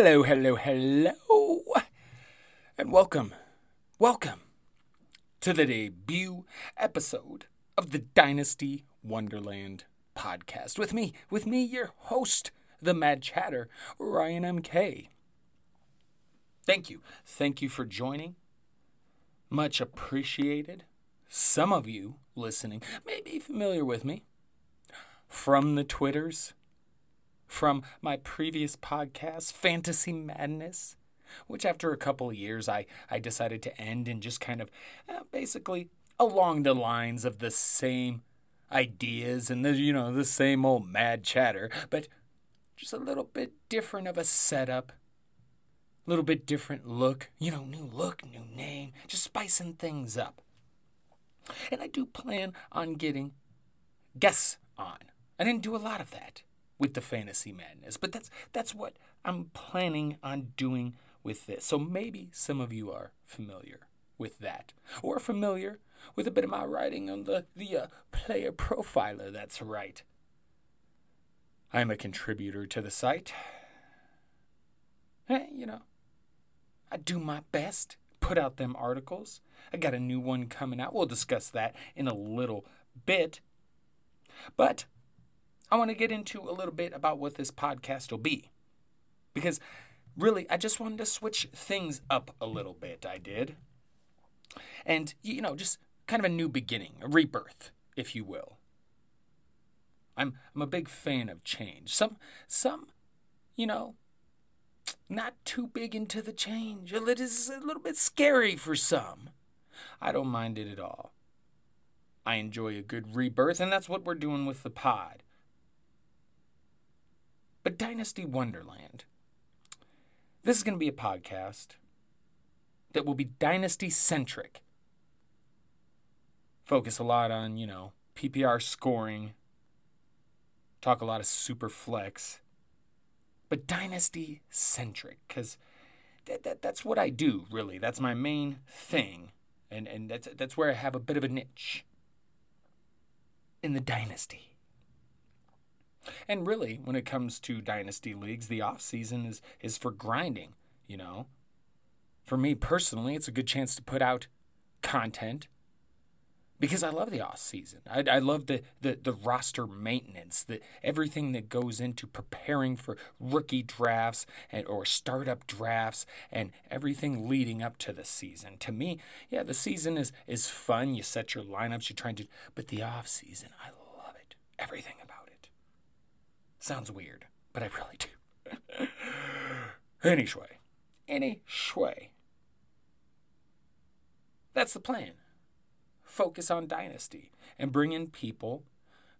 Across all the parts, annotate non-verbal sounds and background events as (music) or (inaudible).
Hello, hello, hello, and welcome, welcome to the debut episode of the Dynasty Wonderland podcast with me, with me, your host, the Mad Chatter, Ryan MK. Thank you, thank you for joining. Much appreciated. Some of you listening may be familiar with me from the Twitters from my previous podcast, Fantasy Madness, which after a couple of years I, I decided to end and just kind of uh, basically along the lines of the same ideas and the you know the same old mad chatter, but just a little bit different of a setup, a little bit different look, you know, new look, new name, just spicing things up. And I do plan on getting guests on. I didn't do a lot of that with the fantasy madness. But that's that's what I'm planning on doing with this. So maybe some of you are familiar with that, or familiar with a bit of my writing on the the uh, player profiler. That's right. I'm a contributor to the site. Hey, you know, I do my best, put out them articles. I got a new one coming out. We'll discuss that in a little bit. But I want to get into a little bit about what this podcast will be. Because really, I just wanted to switch things up a little bit. I did. And, you know, just kind of a new beginning, a rebirth, if you will. I'm, I'm a big fan of change. Some, some, you know, not too big into the change. It is a little bit scary for some. I don't mind it at all. I enjoy a good rebirth, and that's what we're doing with the pod. But Dynasty Wonderland. This is going to be a podcast that will be dynasty centric. Focus a lot on, you know, PPR scoring, talk a lot of super flex, but dynasty centric because that, that, that's what I do, really. That's my main thing. And, and that's, that's where I have a bit of a niche in the dynasty. And really, when it comes to dynasty leagues, the off season is is for grinding, you know. For me personally, it's a good chance to put out content because I love the off season. I, I love the, the, the roster maintenance, the everything that goes into preparing for rookie drafts and or startup drafts and everything leading up to the season. To me, yeah, the season is is fun. You set your lineups, you're trying to, but the off season, I love it. Everything about Sounds weird, but I really do. (laughs) anyway, anyway, that's the plan. Focus on Dynasty and bring in people.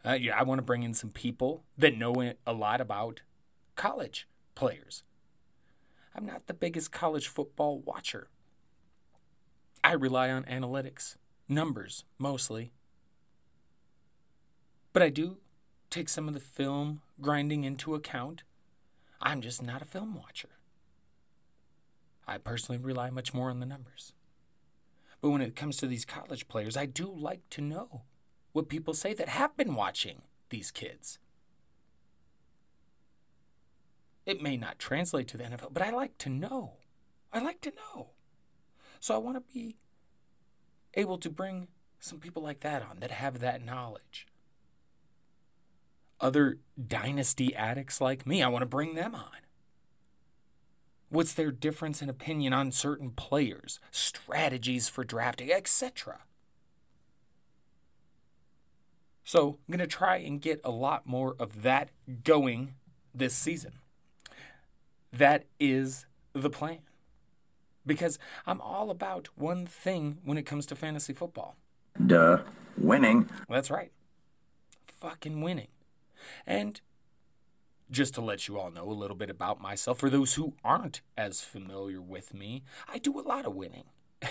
Uh, yeah, I want to bring in some people that know a lot about college players. I'm not the biggest college football watcher. I rely on analytics, numbers mostly. But I do take some of the film grinding into account. I'm just not a film watcher. I personally rely much more on the numbers. But when it comes to these college players, I do like to know what people say that have been watching these kids. It may not translate to the NFL, but I like to know. I like to know. So I want to be able to bring some people like that on that have that knowledge other dynasty addicts like me. I want to bring them on. What's their difference in opinion on certain players, strategies for drafting, etc. So, I'm going to try and get a lot more of that going this season. That is the plan. Because I'm all about one thing when it comes to fantasy football. Duh. Winning. That's right. Fucking winning. And just to let you all know a little bit about myself, for those who aren't as familiar with me, I do a lot of winning. (laughs)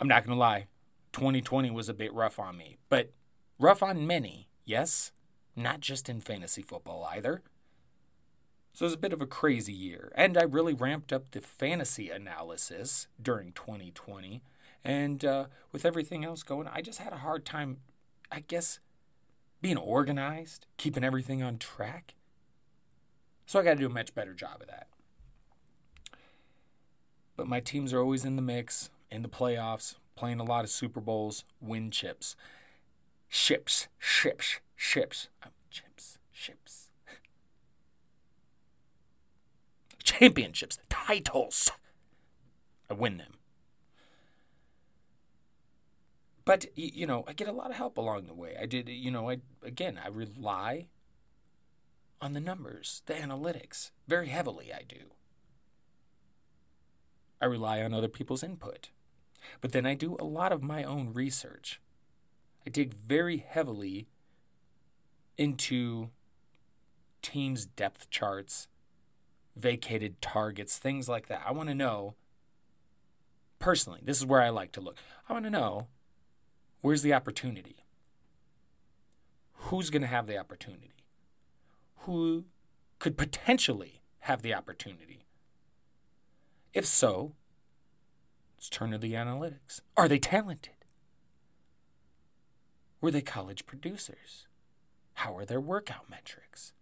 I'm not going to lie, 2020 was a bit rough on me, but rough on many, yes? Not just in fantasy football either. So it was a bit of a crazy year, and I really ramped up the fantasy analysis during 2020. And uh, with everything else going, I just had a hard time, I guess, being organized, keeping everything on track. So I got to do a much better job of that. but my teams are always in the mix, in the playoffs, playing a lot of Super Bowls, win chips. Ships, ships, ships. Oh, chips, ships. (laughs) Championships, titles. I win them. But you know, I get a lot of help along the way. I did, you know, I again, I rely on the numbers, the analytics, very heavily I do. I rely on other people's input. But then I do a lot of my own research. I dig very heavily into teams' depth charts, vacated targets, things like that. I want to know, personally, this is where I like to look. I want to know where's the opportunity? Who's going to have the opportunity? Who could potentially have the opportunity? If so, let's turn to the analytics. Are they talented? Were they college producers? How are their workout metrics?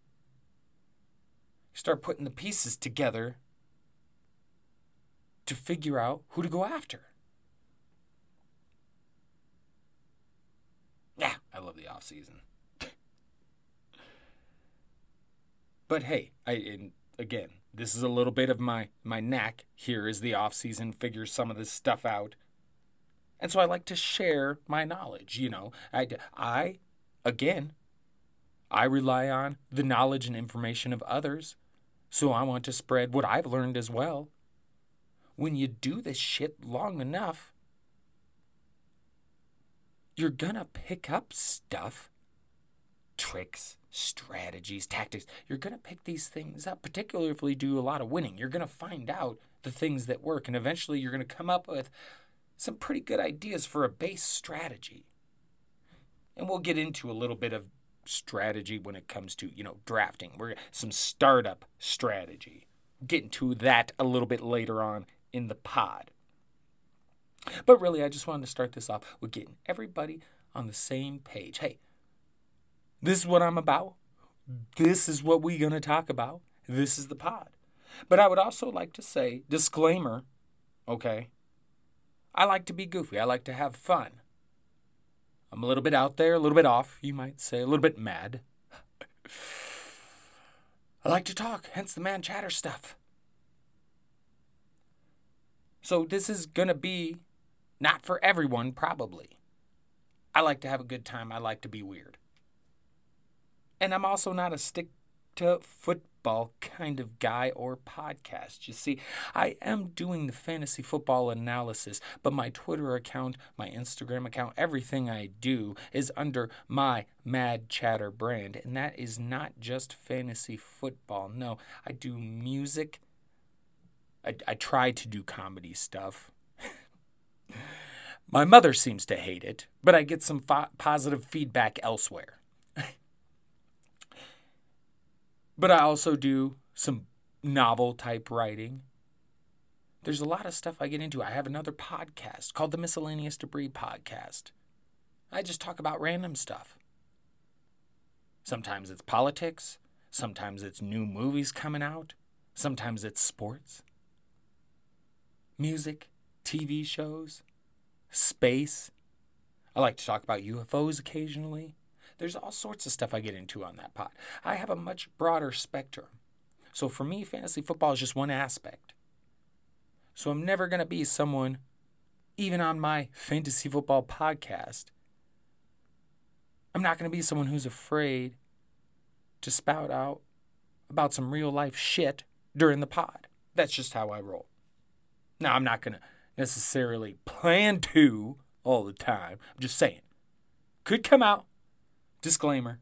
Start putting the pieces together to figure out who to go after. Yeah, I love the off season. but hey, I again, this is a little bit of my my knack. Here is the off season figure some of this stuff out. And so i like to share my knowledge you know. I i again i rely on the knowledge and information of others so i want to spread what i've learned as well. When you do this shit long enough you're gonna pick up stuff tricks, strategies, tactics. You're going to pick these things up, particularly if we do a lot of winning. You're going to find out the things that work, and eventually you're going to come up with some pretty good ideas for a base strategy. And we'll get into a little bit of strategy when it comes to, you know, drafting. We're some startup strategy. Get into that a little bit later on in the pod. But really, I just wanted to start this off with getting everybody on the same page. Hey, this is what I'm about. This is what we're going to talk about. This is the pod. But I would also like to say, disclaimer, okay? I like to be goofy. I like to have fun. I'm a little bit out there, a little bit off, you might say, a little bit mad. (sighs) I like to talk, hence the mad chatter stuff. So this is going to be not for everyone, probably. I like to have a good time. I like to be weird. And I'm also not a stick to football kind of guy or podcast. You see, I am doing the fantasy football analysis, but my Twitter account, my Instagram account, everything I do is under my Mad Chatter brand. And that is not just fantasy football. No, I do music. I, I try to do comedy stuff. My mother seems to hate it, but I get some fo- positive feedback elsewhere. (laughs) But I also do some novel type writing. There's a lot of stuff I get into. I have another podcast called the Miscellaneous Debris Podcast. I just talk about random stuff. Sometimes it's politics, sometimes it's new movies coming out, sometimes it's sports, music, TV shows, space. I like to talk about UFOs occasionally. There's all sorts of stuff I get into on that pod. I have a much broader spectrum. So for me, fantasy football is just one aspect. So I'm never going to be someone, even on my fantasy football podcast, I'm not going to be someone who's afraid to spout out about some real life shit during the pod. That's just how I roll. Now, I'm not going to necessarily plan to all the time. I'm just saying. Could come out, Disclaimer.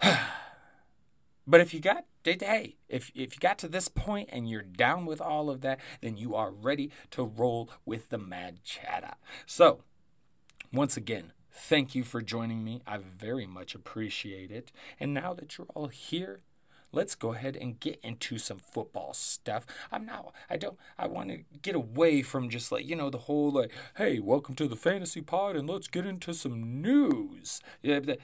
(sighs) but if you got hey, if if you got to this point and you're down with all of that, then you are ready to roll with the mad chatter. So, once again, thank you for joining me. I very much appreciate it. And now that you're all here, let's go ahead and get into some football stuff. I'm not, I don't I want to get away from just like, you know, the whole like, hey, welcome to the fantasy pod and let's get into some news. Yeah, but,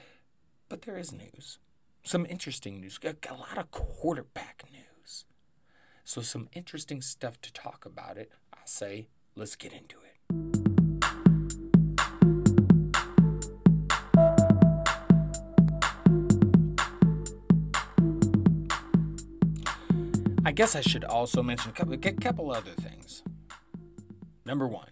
but there is news. Some interesting news. A, a lot of quarterback news. So, some interesting stuff to talk about it. I say, let's get into it. I guess I should also mention a couple, a couple other things. Number one,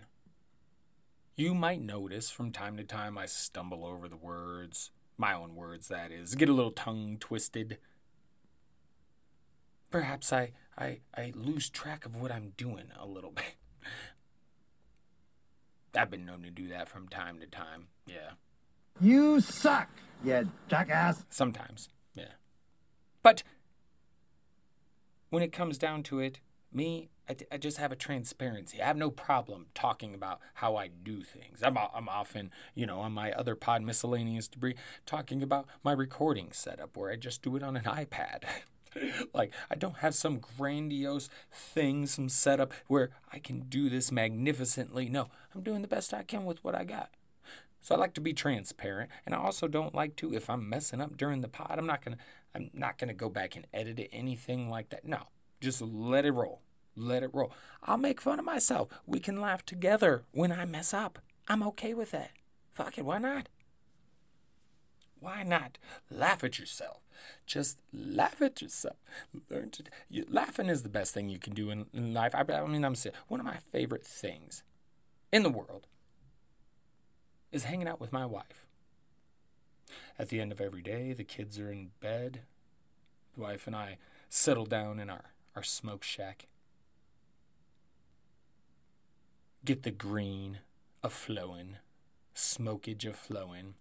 you might notice from time to time I stumble over the words, my own words, that is, get a little tongue twisted. Perhaps I, I, I lose track of what I'm doing a little (laughs) bit. I've been known to do that from time to time. Yeah. You suck, you jackass. Sometimes. Yeah. But when it comes down to it, me, I, I just have a transparency. I have no problem talking about how I do things. I'm, I'm often, you know, on my other pod, Miscellaneous Debris, talking about my recording setup where I just do it on an iPad. (laughs) like, I don't have some grandiose thing, some setup where I can do this magnificently. No, I'm doing the best I can with what I got. So I like to be transparent, and I also don't like to if I'm messing up during the pod. I'm not gonna I'm not gonna go back and edit it anything like that. No, just let it roll, let it roll. I'll make fun of myself. We can laugh together when I mess up. I'm okay with that. Fuck it, why not? Why not laugh at yourself? Just laugh at yourself. Learn to. You, laughing is the best thing you can do in, in life. I, I mean, I'm one of my favorite things in the world is hanging out with my wife. At the end of every day, the kids are in bed. The wife and I settle down in our, our smoke shack. Get the green a flowing, smokage a flowing.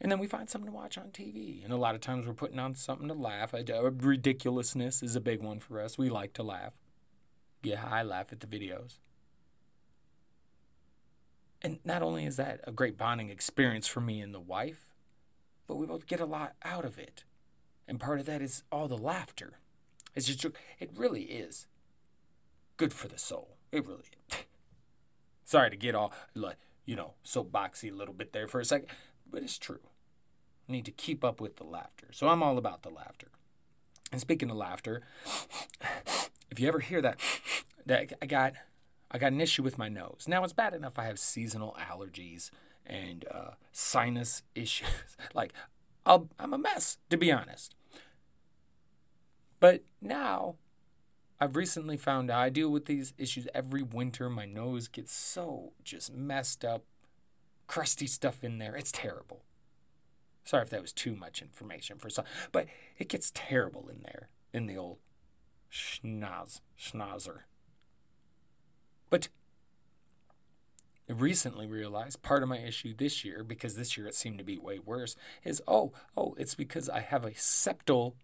And then we find something to watch on TV. And a lot of times we're putting on something to laugh. Ridiculousness is a big one for us. We like to laugh. Get high, laugh at the videos. And not only is that a great bonding experience for me and the wife, but we both get a lot out of it. And part of that is all the laughter. It's just, it really is good for the soul. It really is. (laughs) Sorry to get all, you know, soapboxy a little bit there for a second, but it's true. I need to keep up with the laughter. So I'm all about the laughter. And speaking of laughter, (laughs) if you ever hear that, that I got I got an issue with my nose. Now it's bad enough I have seasonal allergies and uh, sinus issues. (laughs) like I'll, I'm a mess, to be honest. But now I've recently found out I deal with these issues every winter. My nose gets so just messed up, crusty stuff in there. It's terrible. Sorry if that was too much information for some, but it gets terrible in there in the old schnoz schnauzer. But I recently realized part of my issue this year, because this year it seemed to be way worse, is oh, oh, it's because I have a septal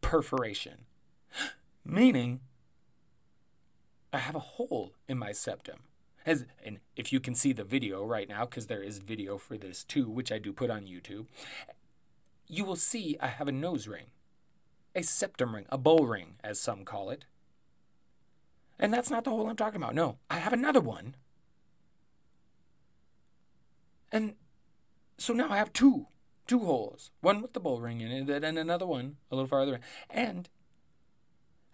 perforation. (gasps) Meaning, I have a hole in my septum. As, and if you can see the video right now, because there is video for this too, which I do put on YouTube, you will see I have a nose ring, a septum ring, a bull ring, as some call it. And that's not the hole I'm talking about. No, I have another one. And so now I have two, two holes. One with the bull ring in it, and another one a little farther. And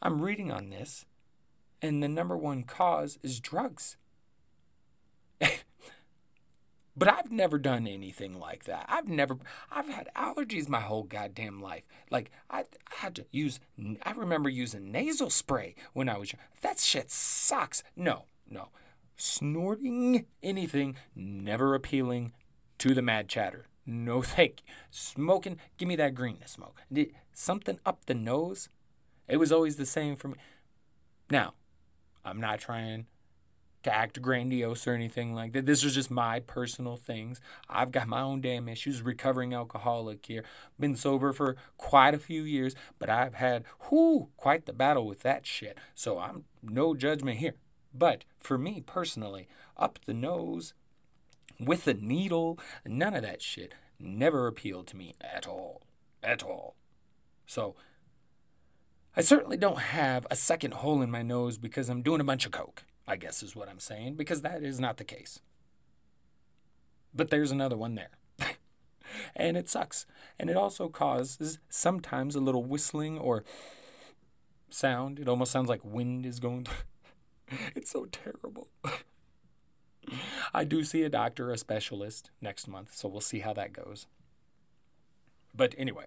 I'm reading on this, and the number one cause is drugs. (laughs) but I've never done anything like that. I've never, I've had allergies my whole goddamn life. Like, I, I had to use, I remember using nasal spray when I was young. That shit sucks. No, no. Snorting anything, never appealing to the mad chatter. No (laughs) thank you. Smoking, give me that green to smoke. Something up the nose, it was always the same for me. Now, I'm not trying to act grandiose or anything like that. This is just my personal things. I've got my own damn issues, recovering alcoholic here. Been sober for quite a few years, but I've had whoo quite the battle with that shit. So I'm no judgment here. But for me personally, up the nose with a needle, none of that shit never appealed to me at all. At all. So I certainly don't have a second hole in my nose because I'm doing a bunch of coke. I guess is what I'm saying, because that is not the case. But there's another one there. (laughs) and it sucks. And it also causes sometimes a little whistling or sound. It almost sounds like wind is going through. (laughs) it's so terrible. (laughs) I do see a doctor, a specialist next month, so we'll see how that goes. But anyway,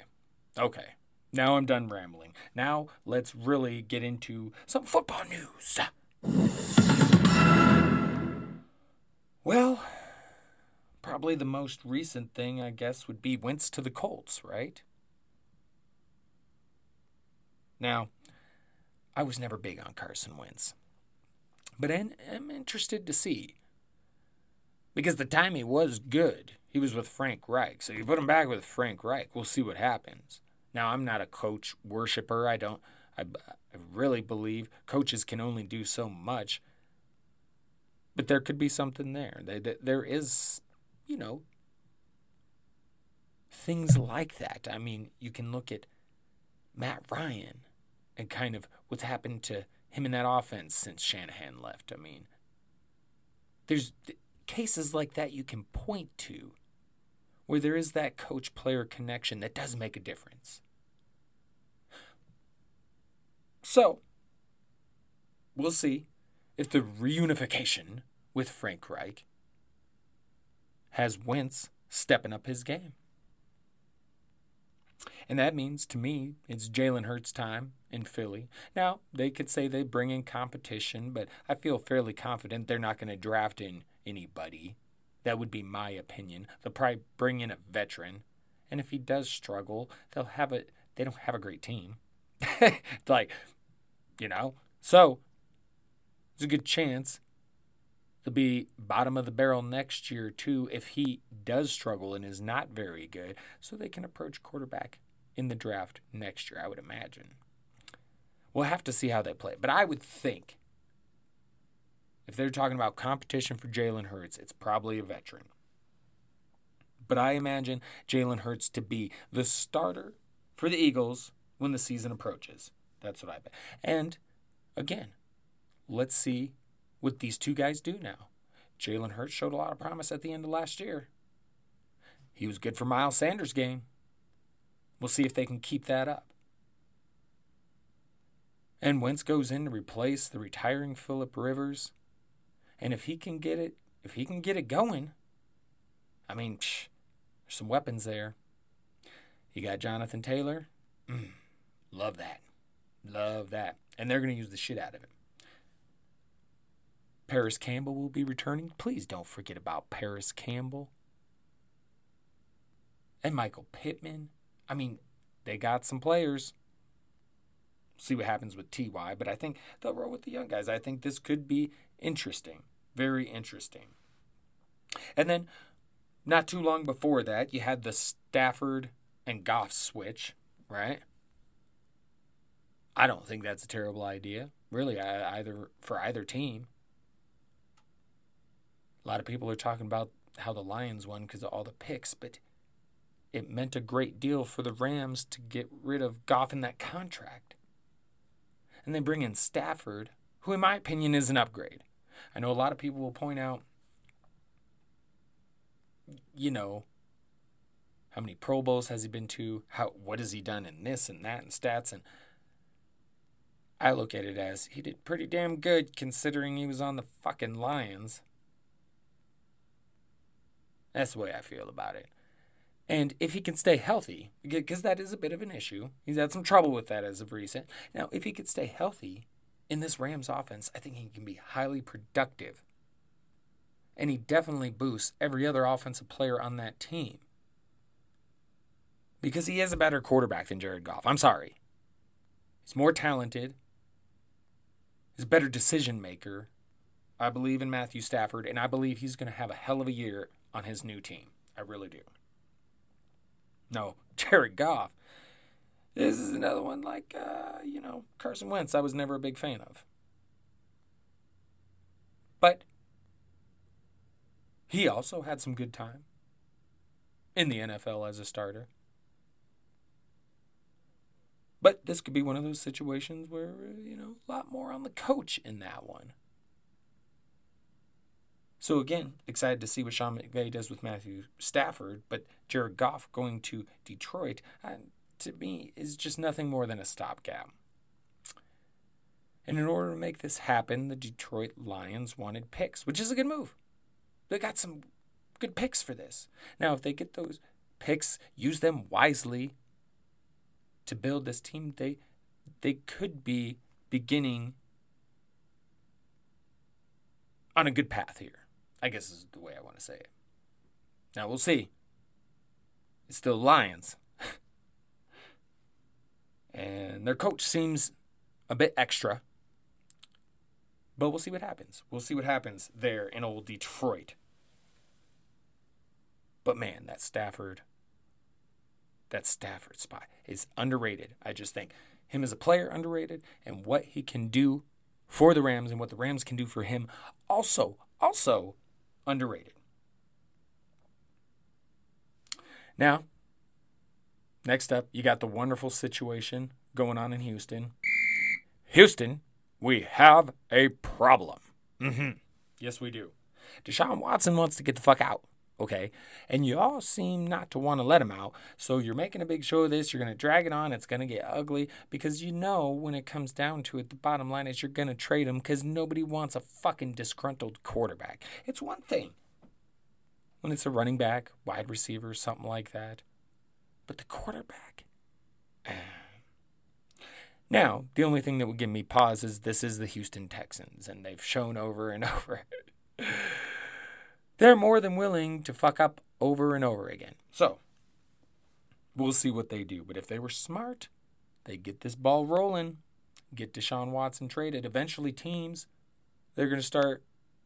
okay. Now I'm done rambling. Now let's really get into some football news. Well, probably the most recent thing, I guess, would be Wentz to the Colts, right? Now, I was never big on Carson Wentz, but I'm interested to see because the timing was good. He was with Frank Reich, so you put him back with Frank Reich. We'll see what happens. Now, I'm not a coach worshiper. I don't. I, I really believe coaches can only do so much, but there could be something there. There is, you know, things like that. I mean, you can look at Matt Ryan and kind of what's happened to him in that offense since Shanahan left. I mean, there's cases like that you can point to where there is that coach player connection that does make a difference. So, we'll see if the reunification with Frank Reich has Wentz stepping up his game. And that means to me, it's Jalen Hurts' time in Philly. Now, they could say they bring in competition, but I feel fairly confident they're not going to draft in anybody. That would be my opinion. They'll probably bring in a veteran. And if he does struggle, they'll have a they don't have a great team. (laughs) like, you know. So there's a good chance they'll be bottom of the barrel next year too if he does struggle and is not very good. So they can approach quarterback in the draft next year, I would imagine. We'll have to see how they play. But I would think if they're talking about competition for Jalen Hurts, it's probably a veteran. But I imagine Jalen Hurts to be the starter for the Eagles when the season approaches. That's what I bet. And again, let's see what these two guys do now. Jalen Hurts showed a lot of promise at the end of last year. He was good for Miles Sanders' game. We'll see if they can keep that up. And Wentz goes in to replace the retiring Philip Rivers. And if he can get it, if he can get it going, I mean, psh, there's some weapons there. You got Jonathan Taylor. Mm, love that. Love that. And they're going to use the shit out of him. Parris Campbell will be returning. Please don't forget about Parris Campbell. And Michael Pittman. I mean, they got some players see what happens with TY, but I think they'll roll with the young guys. I think this could be interesting, very interesting. And then, not too long before that, you had the Stafford and Goff switch, right? I don't think that's a terrible idea, really, either for either team. A lot of people are talking about how the Lions won because of all the picks, but it meant a great deal for the Rams to get rid of Goff in that contract and they bring in Stafford, who, in my opinion, is an upgrade. I know a lot of people will point out, you know, how many Pro Bowls has he been to? How what has he done in this and that and stats and I look at it as he did pretty damn good considering he was on the fucking Lions. That's the way I feel about it. And if he can stay healthy, because that is a bit of an issue, he's had some trouble with that as of recent. Now, if he could stay healthy in this Rams offense, I think he can be highly productive. And he definitely boosts every other offensive player on that team. Because he is a better quarterback than Jared Goff. I'm sorry. He's more talented. He's a better decision maker. I believe in Matthew Stafford, and I believe he's going to have a hell of a year on his new team. I really do. No, (laughs) Jared Goff. This is another one like, uh, you know, Carson Wentz, I was never a big fan of. But he also had some good time in the NFL as a starter. But this could be one of those situations where, you know, a lot more on the coach in that one. So again, excited to see what Sean McVay does with Matthew Stafford, but Jared Goff going to Detroit, uh, to me, is just nothing more than a stopgap. And in order to make this happen, the Detroit Lions wanted picks, which is a good move. They got some good picks for this. Now, if they get those picks, use them wisely to build this team, they they could be beginning on a good path here. I guess is the way I want to say it. Now we'll see. It's still Lions. (laughs) and their coach seems a bit extra. But we'll see what happens. We'll see what happens there in old Detroit. But man, that Stafford, that Stafford spot is underrated. I just think him as a player underrated, and what he can do for the Rams and what the Rams can do for him also also underrated. Now, next up, you got the wonderful situation going on in Houston. Houston, we have a problem. Mm-hmm. Yes, we do. Deshaun Watson wants to get the fuck out okay? And you all seem not to want to let him out. So you're making a big show of this. You're going to drag it on. It's going to get ugly because you know when it comes down to it, the bottom line is you're going to trade him because nobody wants a fucking disgruntled quarterback. It's one thing when it's a running back, wide receiver, something like that. But the quarterback. Eh. Now, the only thing that would give me pause is this is the Houston Texans, and they've shown over and (laughs) over they're more than willing to fuck up over and over again. So, we'll see what they do. But if they were smart, they'd get this ball rolling, get Deshaun Watson traded. Eventually, teams, they're going to start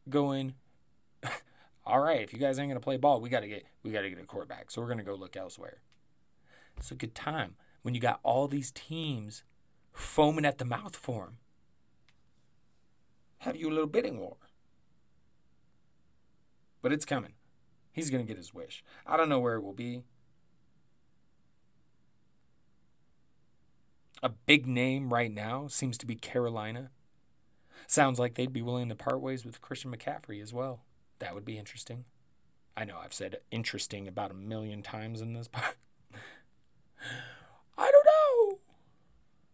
going, (laughs) all right, if you guys ain't going to play ball, we got to get we got to get a quarterback. So we're going to go look elsewhere. It's a good time when you got all these teams foaming at the mouth for him. Have you a little bidding war? But it's coming. He's going to get his wish. I don't know where it will be. A big name right now seems to be Carolina. Sounds like they'd be willing to part ways with Christian McCaffrey as well. That would be interesting. I know I've said interesting about a million times in this (laughs) part. I don't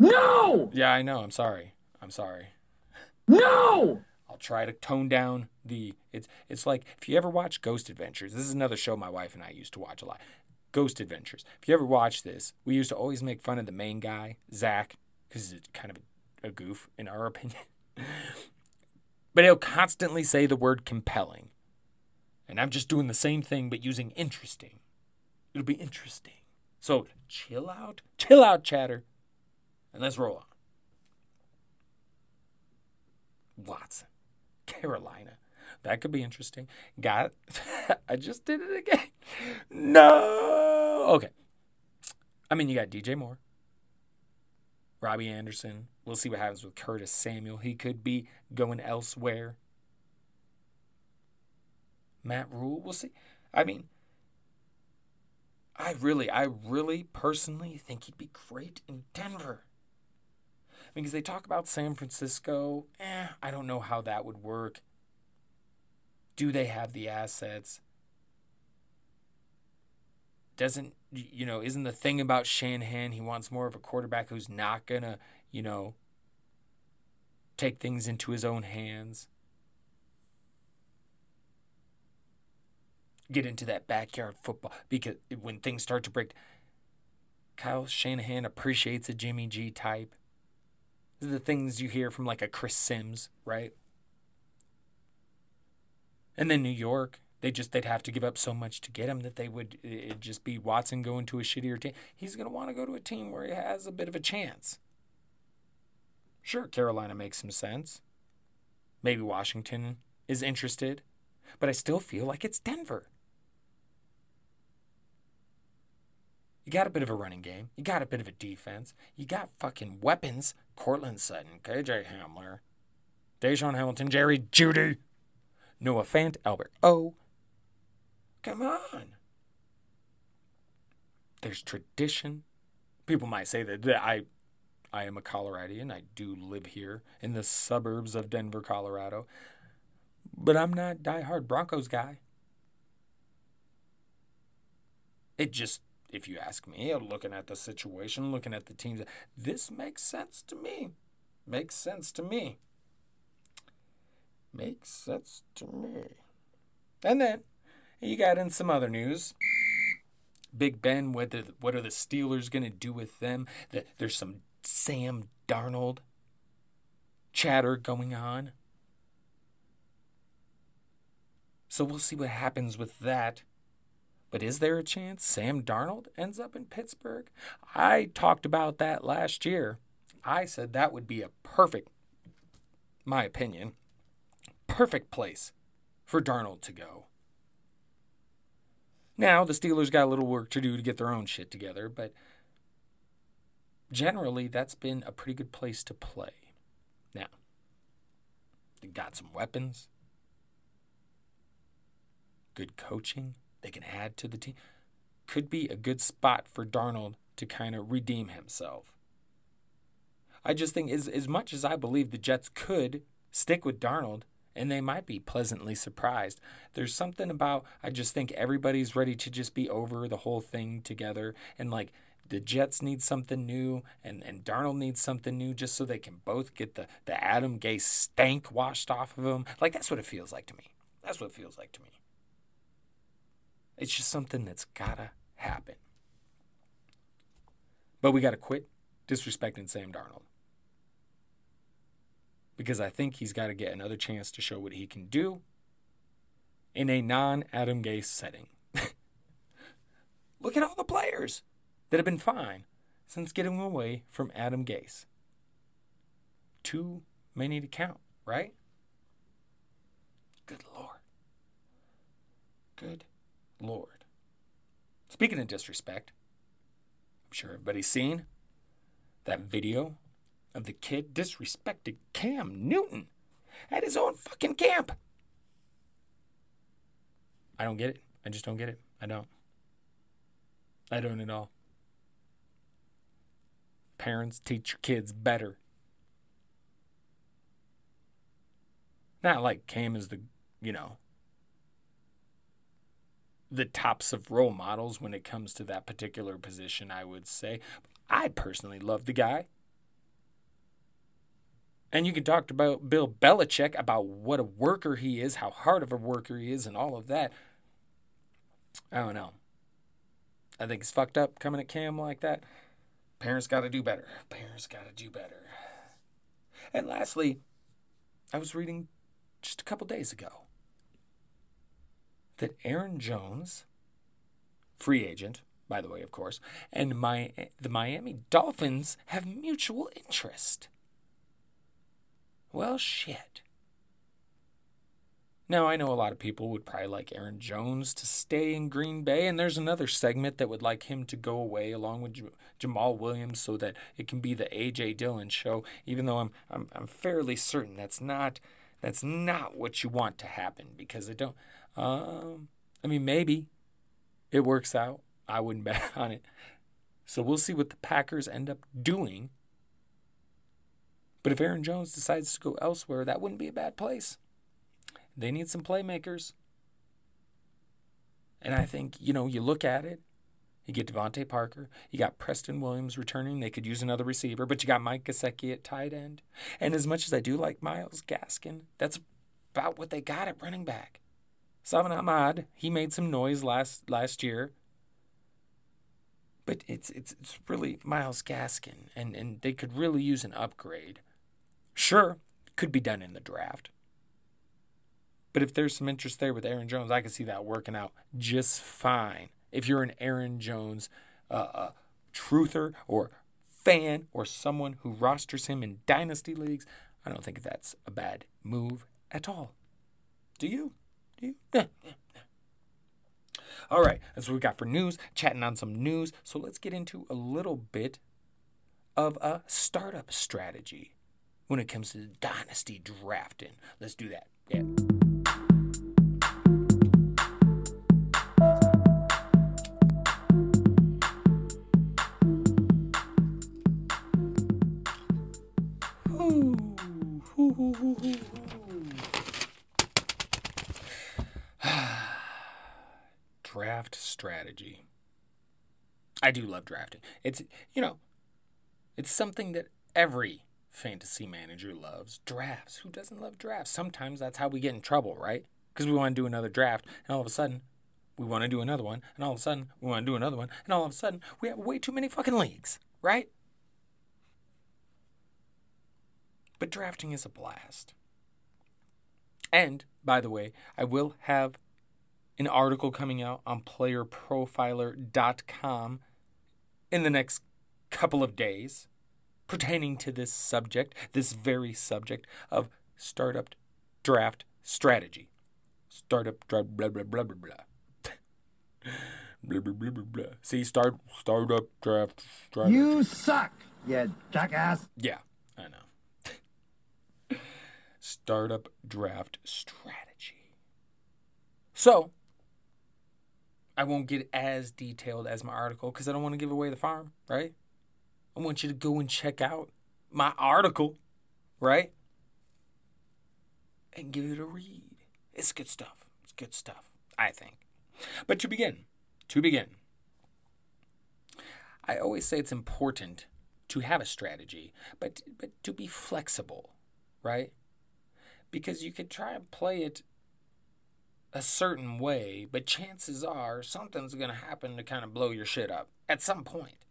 know. No! Yeah, I know. I'm sorry. I'm sorry. No! I'll try to tone down the it's it's like if you ever watch Ghost Adventures. This is another show my wife and I used to watch a lot. Ghost Adventures. If you ever watch this, we used to always make fun of the main guy, Zach, because he's kind of a, a goof in our (laughs) opinion. but he'll constantly say the word compelling. And I'm just doing the same thing but using interesting. It'll be interesting. So chill out, chill out, chatter, and let's roll on. Watson. Carolina. That could be interesting. Got (laughs) I just did it again. No. Okay. I mean, you got DJ Moore, Robbie Anderson. We'll see what happens with Curtis Samuel. He could be going elsewhere. Matt Rhule, We'll see. I mean, I really, I really personally think he'd be great in Denver because they talk about San Francisco. Eh, I don't know how that would work. Do they have the assets? Doesn't, you know, isn't the thing about Shanahan, he wants more of a quarterback who's not to, you know, take things into his own hands? Get into that backyard football because when things start to break, Kyle Shanahan appreciates a Jimmy G type the things you hear from like a Chris Sims, right? And then New York, they just they'd have to give up so much to get him that they would it just be Watson going to a shittier team. He's going to want to go to a team where he has a bit of a chance. Sure, Carolina makes some sense. Maybe Washington is interested, but I still feel like it's Denver. You got a bit of a running game. You got a bit of a defense. You got fucking weapons. Courtland Sutton, KJ Hamler, DaeSean Hamilton, Jerry Jeudy, Noah Fant, Albert O. Come on. There's tradition. People might say that, that I I am a Coloradian. I do live here in the suburbs of Denver, Colorado. But I'm not diehard Broncos guy. It just if you ask me, looking at the situation, looking at the teams, this makes sense to me. Makes sense to me. Makes sense to me. And then you got in some other news. Big Ben, what, the, what are the Steelers going to do with them? The, there's some Sam Darnold chatter going on. So we'll see what happens with that. But is there a chance Sam Darnold ends up in Pittsburgh? I talked about that last year. I said that would be a perfect, my opinion, perfect place for Darnold to go. Now, the Steelers got a little work to do to get their own shit together, but generally, that's been a pretty good place to play. Now, they got some weapons, good coaching they can add to the team. Could be a good spot for Darnold to kind of redeem himself. I just think, as, as much as I believe the Jets could stick with Darnold, and they might be pleasantly surprised. There's something about I just think everybody's ready to just be over the whole thing together and like the Jets need something new and, and Darnold needs something new just so they can both get the, the Adam Gase stank washed off of them. Like that's what it feels like to me. That's what it feels like to me. It's just something that's gotta happen. But we gotta quit disrespecting Sam Darnold because I think he's got to get another chance to show what he can do in a non Adam Gase setting. (laughs) Look at all the players that have been fine since getting away from Adam Gase. Too many to count, right? Good Lord. Good Lord. Speaking of disrespect, I'm sure everybody's seen that video of the kid disrespected Cam Newton at his own fucking camp. I don't get it. I just don't get it. I don't. I don't at all. Parents teach your kids better. Not like Cam is the, you know, the tops of role models when it comes to that particular position, I would say. I personally love the guy. And you can talk about Bill Belichick about what a worker he is, how hard of a worker he is, and all of that. I don't know. I think it's fucked up coming at Cam like that. Parents got to do better. Parents got to do better. And lastly, I was reading just a couple days ago that Aaron Jones, free agent, by the way, of course, and my the Miami Dolphins have mutual interest. Well, shit. Now, I know a lot of people would probably like Aaron Jones to stay in Green Bay, and there's another segment that would like him to go away along with Jamaal Williams so that it can be the AJ Dillon show, even though I'm, I'm, I'm fairly certain that's not, that's not what you want to happen because I don't, um, I mean, maybe it works out. I wouldn't (laughs) bet on it. So we'll see what the Packers end up doing but if Aaron Jones decides to go elsewhere, that wouldn't be a bad place. They need some playmakers. And I think, you know, you look at it, you get DeVante Parker, you got Preston Williams returning. They could use another receiver, but you got Mike Gesicki at tight end. And as much as I do like Myles Gaskin, that's about what they got at running back. Salvon Ahmed, he made some noise last last year. But it's it's it's really Myles Gaskin, and, and they could really use an upgrade. Sure, could be done in the draft. But if there's some interest there with Aaron Jones, I can see that working out just fine. If you're an Aaron Jones uh, uh, truther or fan or someone who rosters him in dynasty leagues, I don't think that's a bad move at all. Do you? (laughs) All right, that's what we got for news. Chatting on some news. So let's get into a little bit of a startup strategy when it comes to dynasty drafting. Let's do that. Yeah. Draft strategy. I do love drafting. It's, you know, it's something that every fantasy manager loves drafts. Who doesn't love drafts? Sometimes that's how we get in trouble, right? Because we want to do another draft, and all of a sudden, we want to do another one, and all of a sudden, we want to do another one, and all of a sudden, we have way too many fucking leagues, right? But drafting is a blast. And, by the way, I will have an article coming out on playerprofiler.com in the next couple of days pertaining to this subject, this very subject of startup draft strategy. Startup draft blah blah blah blah blah. (laughs) blah blah blah blah blah. See, start startup draft strategy. You suck, you jackass. Yeah, I know. (laughs) Startup draft strategy. So, I won't get as detailed as my article because I don't want to give away the farm, right? I want you to go and check out my article, right? And give it a read. It's good stuff. It's good stuff, I think. But to begin, to begin, I always say it's important to have a strategy, but but to be flexible, right? Because you could try and play it a certain way, but chances are something's going to happen to kind of blow your shit up at some point.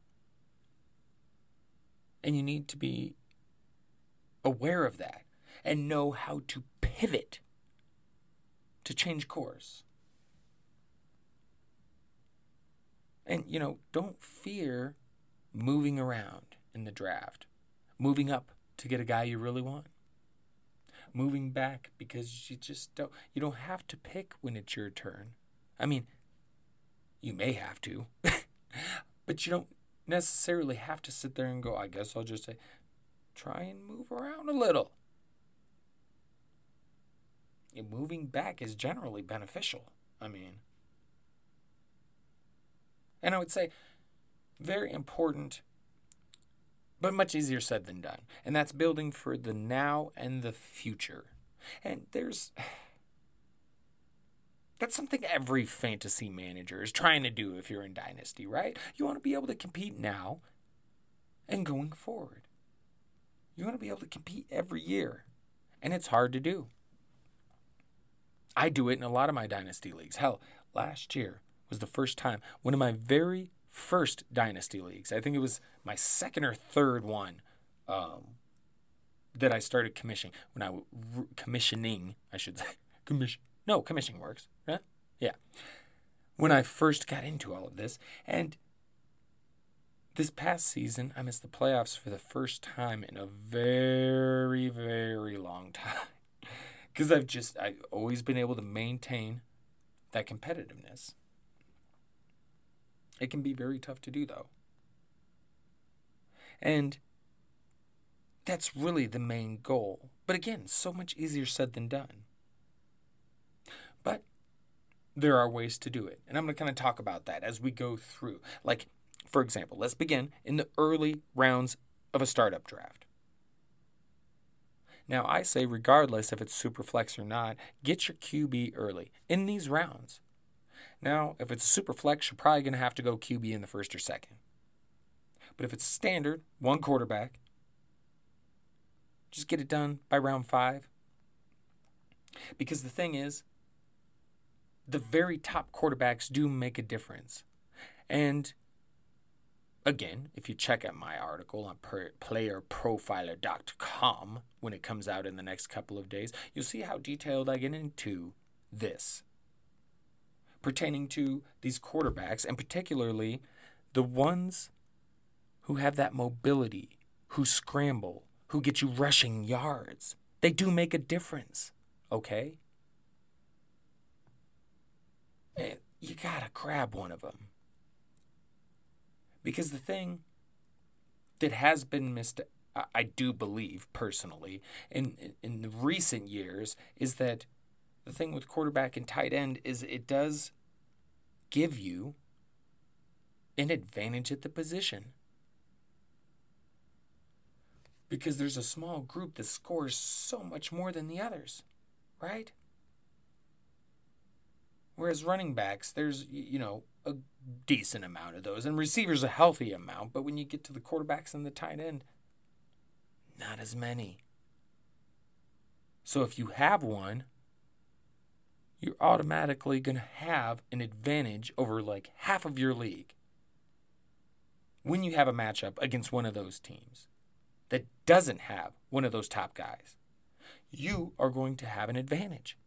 And you need to be aware of that and know how to pivot to change course. And, you know, don't fear moving around in the draft, moving up to get a guy you really want, moving back because you just don't, you don't have to pick when it's your turn. I mean, you may have to, (laughs) but you don't necessarily have to sit there and go, I guess I'll just say, try and move around a little. And moving back is generally beneficial. I mean, and I would say very important, but much easier said than done. And that's building for the now and the future. And there's. That's something every fantasy manager is trying to do if you're in Dynasty, right? You want to be able to compete now and going forward. You want to be able to compete every year. And it's hard to do. I do it in a lot of my Dynasty leagues. Hell, last year was the first time, one of my very first Dynasty leagues, I think it was my second or third one um, that I started commissioning. When I commissioning, I should say, (laughs) commission. No, commissioning works. Right? Yeah. When I first got into all of this, and this past season, I missed the playoffs for the first time in a very, very long (laughs) time. Because I've just, I've always been able to maintain that competitiveness. It can be very tough to do, though. And that's really the main goal. But again, so much easier said than done. But there are ways to do it. And I'm going to kind of talk about that as we go through. Like, for example, let's begin in the early rounds of a startup draft. Now, I say, regardless if it's super flex or not, get your QB early in these rounds. Now, if it's a super flex, you're probably going to have to go QB in the first or second. But if it's standard, one quarterback, just get it done by round five. Because the thing is, the very top quarterbacks do make a difference. And again, if you check out my article on playerprofiler.com when it comes out in the next couple of days, you'll see how detailed I get into this pertaining to these quarterbacks, and particularly the ones who have that mobility, who scramble, who get you rushing yards. They do make a difference, okay? And you gotta grab one of them. Because the thing that has been missed, I do believe personally, in, in recent years, is that the thing with quarterback and tight end is it does give you an advantage at the position. Because there's a small group that scores so much more than the others, right? Whereas running backs, there's, you know, a decent amount of those, and receivers a healthy amount, but when you get to the quarterbacks and the tight end, not as many. So if you have one, you're automatically going to have an advantage over like half of your league when you have a matchup against one of those teams that doesn't have one of those top guys. You are going to have an advantage.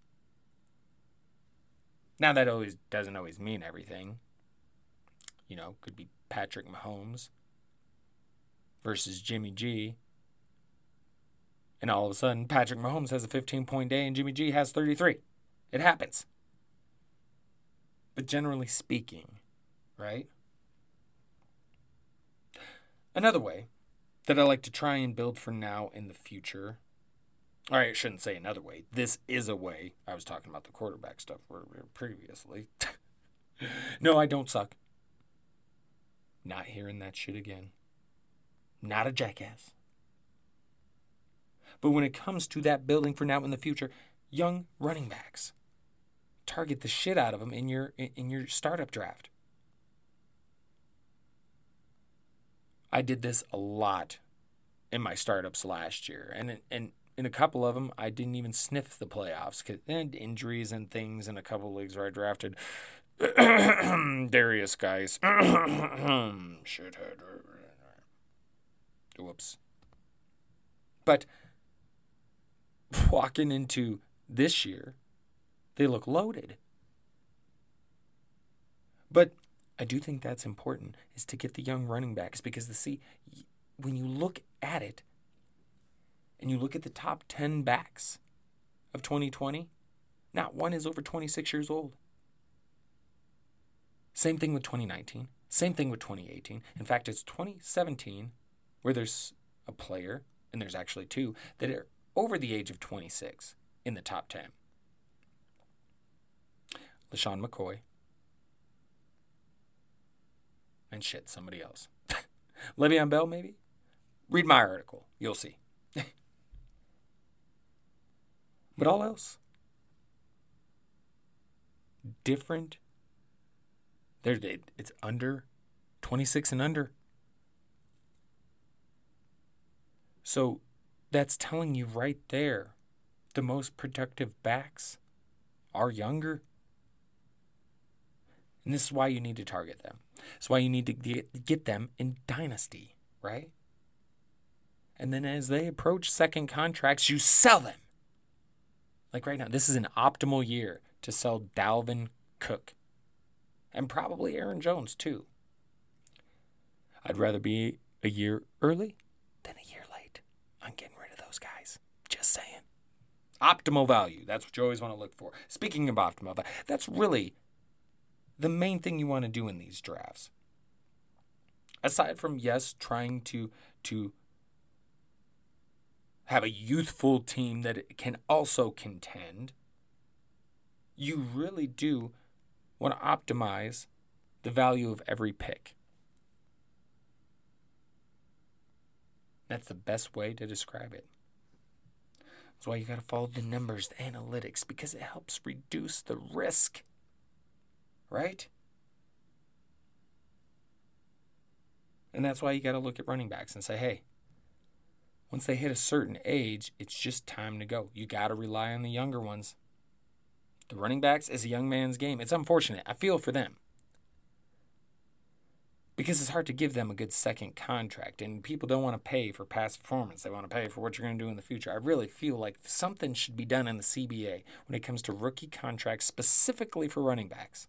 Now that always doesn't always mean everything. You know, could be Patrick Mahomes versus Jimmy G. And all of a sudden, Patrick Mahomes has a 15 point day and Jimmy G has 33. It happens. But generally speaking, right? Another way that I like to try and build for now in the future. All right, I shouldn't say another way. This is a way. I was talking about the quarterback stuff previously. (laughs) no, I don't suck. Not hearing that shit again. Not a jackass. But when it comes to that building for now in the future, young running backs, target the shit out of them in your in your startup draft. I did this a lot in my startups last year, and and in a couple of them, I didn't even sniff the playoffs because eh, injuries and things in a couple of leagues where I drafted (coughs) Darius guys. (coughs) Shithead. Whoops. But walking into this year, they look loaded. But I do think that's important is to get the young running backs because the see when you look at it and you look at the top 10 backs of 2020, not one is over 26 years old. Same thing with 2019. Same thing with 2018. In fact, it's 2017 where there's a player, and there's actually two, that are over the age of 26 in the top 10. LeSean McCoy. And shit, somebody else. (laughs) Le'Veon Bell, maybe? Read my article. You'll see. (laughs) but all else. Different there, it's under 26 and under. So that's telling you right there the most productive backs are younger. And this is why you need to target them. It's why you need to get them in dynasty, right? And then as they approach second contracts, you sell them. Like right now, this is an optimal year to sell Dalvin Cook and probably Aaron Jones too. I'd rather be a year early than a year late on getting rid of those guys. Just saying. Optimal value. That's what you always want to look for. Speaking of optimal value, that's really the main thing you want to do in these drafts. Aside from yes, trying to to have a youthful team that can also contend, you really do want to optimize the value of every pick. That's the best way to describe it. That's why you got to follow the numbers, the analytics, because it helps reduce the risk. Right? And that's why you got to look at running backs and say, hey, once they hit a certain age, it's just time to go. You got to rely on the younger ones. The running backs is a young man's game. It's unfortunate. I feel for them. Because it's hard to give them a good second contract, and people don't want to pay for past performance. They want to pay for what you're going to do in the future. I really feel like something should be done in the CBA when it comes to rookie contracts, specifically for running backs,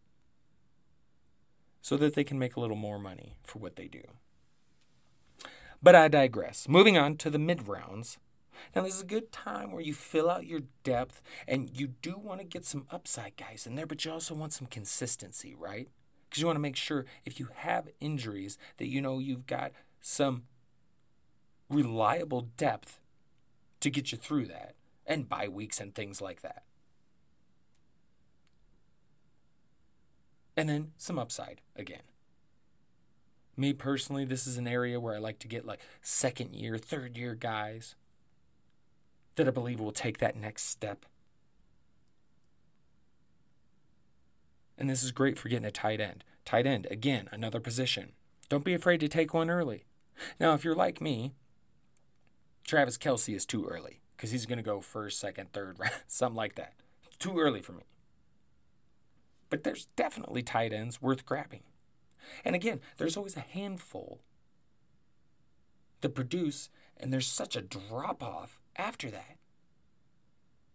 so that they can make a little more money for what they do. But I digress. Moving on to the mid rounds. Now, this is a good time where you fill out your depth and you do want to get some upside guys in there, but you also want some consistency, right? Because you want to make sure if you have injuries that you know you've got some reliable depth to get you through that and bye weeks and things like that. And then some upside again. Me personally, this is an area where I like to get like second year, third year guys that I believe will take that next step. And this is great for getting a tight end. Tight end, again, another position. Don't be afraid to take one early. Now, if you're like me, Travis Kelce is too early because he's going to go first, second, third, (laughs) something like that. It's too early for me. But there's definitely tight ends worth grabbing. And again, there's always a handful that produce, and there's such a drop off after that.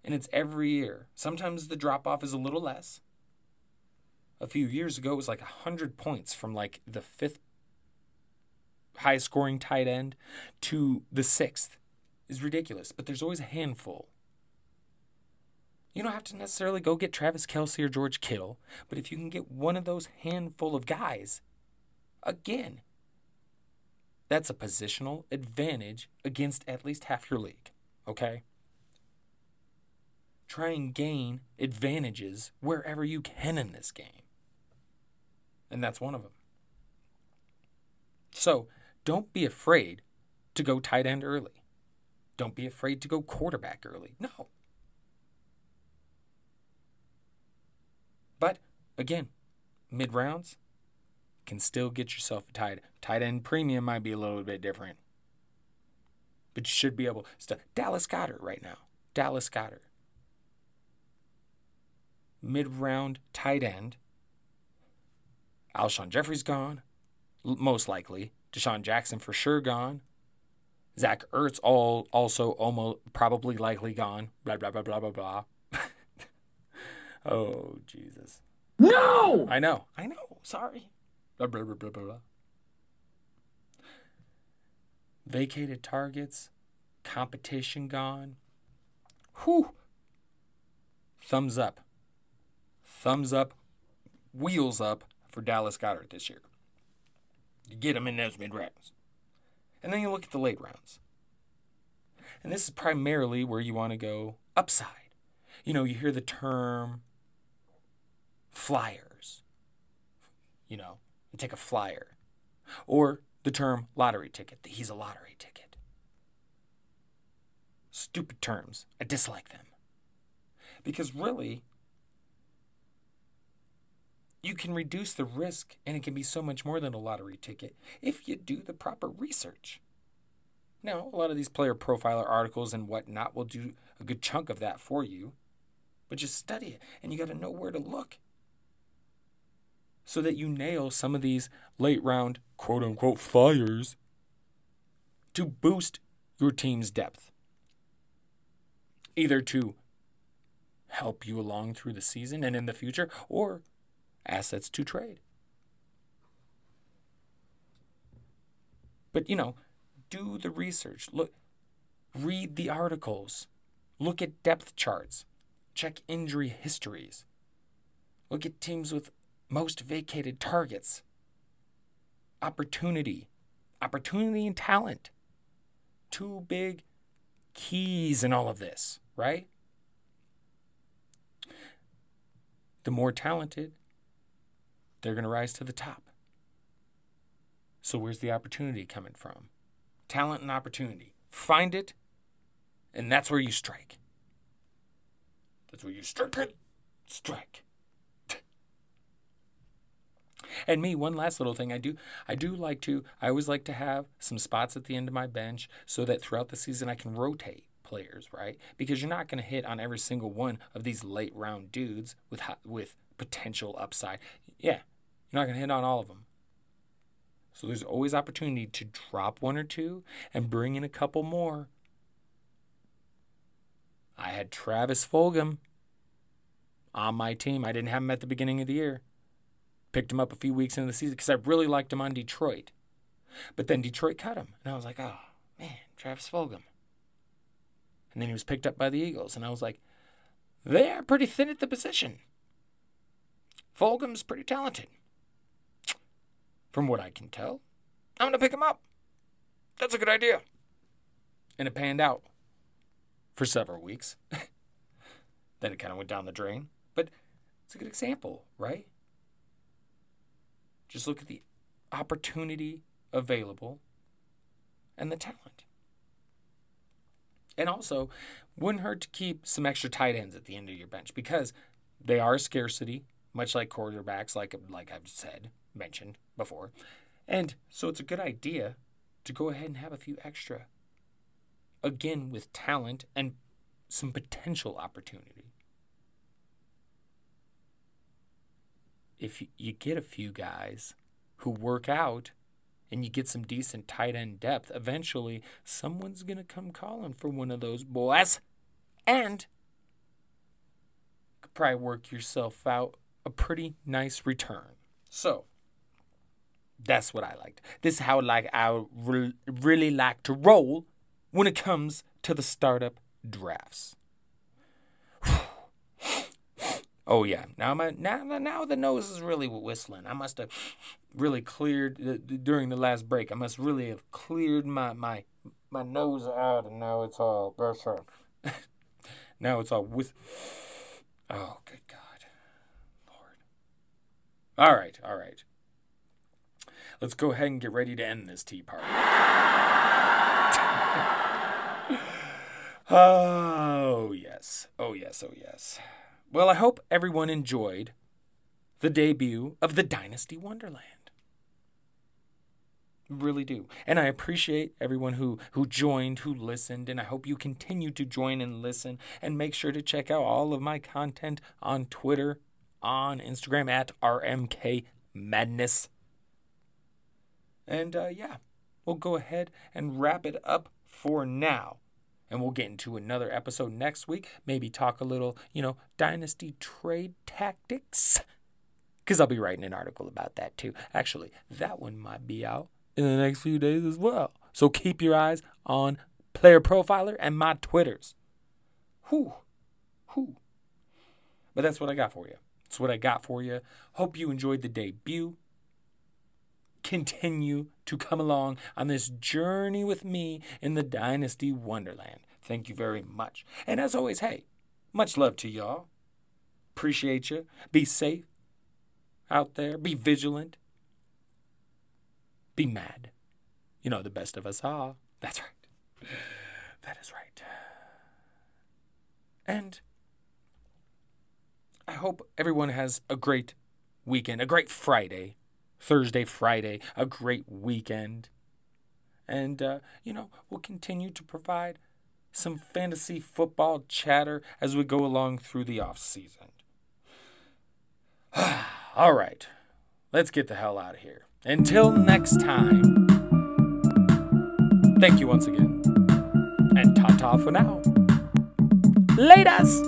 And it's every year. Sometimes the drop off is a little less. A few years ago, it was like 100 points from like the fifth high scoring tight end to the sixth is ridiculous, but there's always a handful. You don't have to necessarily go get Travis Kelce or George Kittle, but if you can get one of those handful of guys, again, that's a positional advantage against at least half your league, okay? Try and gain advantages wherever you can in this game. And that's one of them. So don't be afraid to go tight end early. Don't be afraid to go quarterback early. No. But again, mid rounds can still get yourself a tight tight end premium might be a little bit different. But you should be able to Dallas Goedert right now. Dallas Goedert. Mid round tight end. Alshon Jeffery's gone, most likely. DeSean Jackson for sure gone. Zach Ertz all also almost probably likely gone. Blah blah blah blah blah blah. Oh Jesus. No! I know. I know. Sorry. Blah blah blah blah blah. Vacated targets, competition gone. Whew. Thumbs up. Thumbs up, wheels up for Dallas Goedert this year. You get him in those mid rounds. And then you look at the late rounds. And this is primarily where you want to go upside. You know, you hear the term flyers. You know, and take a flyer. Or the term lottery ticket. that He's a lottery ticket. Stupid terms. I dislike them. Because really, you can reduce the risk and it can be so much more than a lottery ticket if you do the proper research. Now, a lot of these player profiler articles and whatnot will do a good chunk of that for you, but just study it and you got to know where to look so that you nail some of these late round quote unquote fires to boost your team's depth. Either to help you along through the season and in the future, or assets to trade. But, you know, do the research. Look, read the articles. Look at depth charts. Check injury histories. Look at teams with most vacated targets. Opportunity. Opportunity and talent. Two big keys in all of this, right? The more talented, they're going to rise to the top. So, where's the opportunity coming from? Talent and opportunity. Find it, and that's where you strike. That's where you strike it. Strike. And me, one last little thing I do, I do like to, I always like to have some spots at the end of my bench so that throughout the season I can rotate players, right? Because you're not going to hit on every single one of these late round dudes with with potential upside. Yeah, you're not going to hit on all of them. So there's always opportunity to drop one or two and bring in a couple more. I had Travis Fulgham on my team. I didn't have him at the beginning of the year. Picked him up a few weeks into the season because I really liked him on Detroit. But then Detroit cut him. And I was like, oh, man, Travis Fulgham. And then he was picked up by the Eagles. And I was like, they are pretty thin at the position. Fulgham's pretty talented. From what I can tell, I'm going to pick him up. That's a good idea. And it panned out for several weeks. (laughs) then it kind of went down the drain. But it's a good example, right? Just look at the opportunity available and the talent. And also, wouldn't hurt to keep some extra tight ends at the end of your bench because they are a scarcity, much like quarterbacks, like like I've said mentioned before. And so it's a good idea to go ahead and have a few extra again with talent and some potential opportunity. If you, get a few guys who work out and you get some decent tight end depth, eventually someone's going to come calling for one of those boys. And could probably work yourself out a pretty nice return. So, that's what I liked. This is how like I re- really like to roll when it comes to the startup drafts. Oh yeah, now my now now the nose is really whistling. I must have really cleared uh, during the last break. I must really have cleared my my my nose out, and now it's all burst (laughs) now it's all with. Oh, good God, Lord. All right, all right. Let's go ahead and get ready to end this tea party. (laughs) oh, yes. Oh, yes. Oh, yes. Well, I hope everyone enjoyed the debut of the Dynasty Wonderland. Really do. And I appreciate everyone who, who joined, who listened, and I hope you continue to join and listen. And make sure to check out all of my content on Twitter, on Instagram at RMK Madness. And uh, yeah, we'll go ahead and wrap it up for now. And we'll get into another episode next week. Maybe talk a little, you know, dynasty trade tactics. Because I'll be writing an article about that too. Actually, that one might be out in the next few days as well. So keep your eyes on Player Profiler and my Twitters. Whew. Whew. But that's what I got for you. That's what I got for you. Hope you enjoyed the debut continue to come along on this journey with me in the Dynasty Wonderland. Thank you very much. And as always, hey, much love to y'all. Appreciate you. Be safe out there. Be vigilant. Be mad. You know, the best of us are. That's right. That is right. And I hope everyone has a great weekend, a great Friday. Thursday, Friday, a great weekend. And, uh, you know, we'll continue to provide some fantasy football chatter as we go along through the off season. (sighs) All right, let's get the hell out of here. Until next time, thank you once again, and ta ta for now. Latest!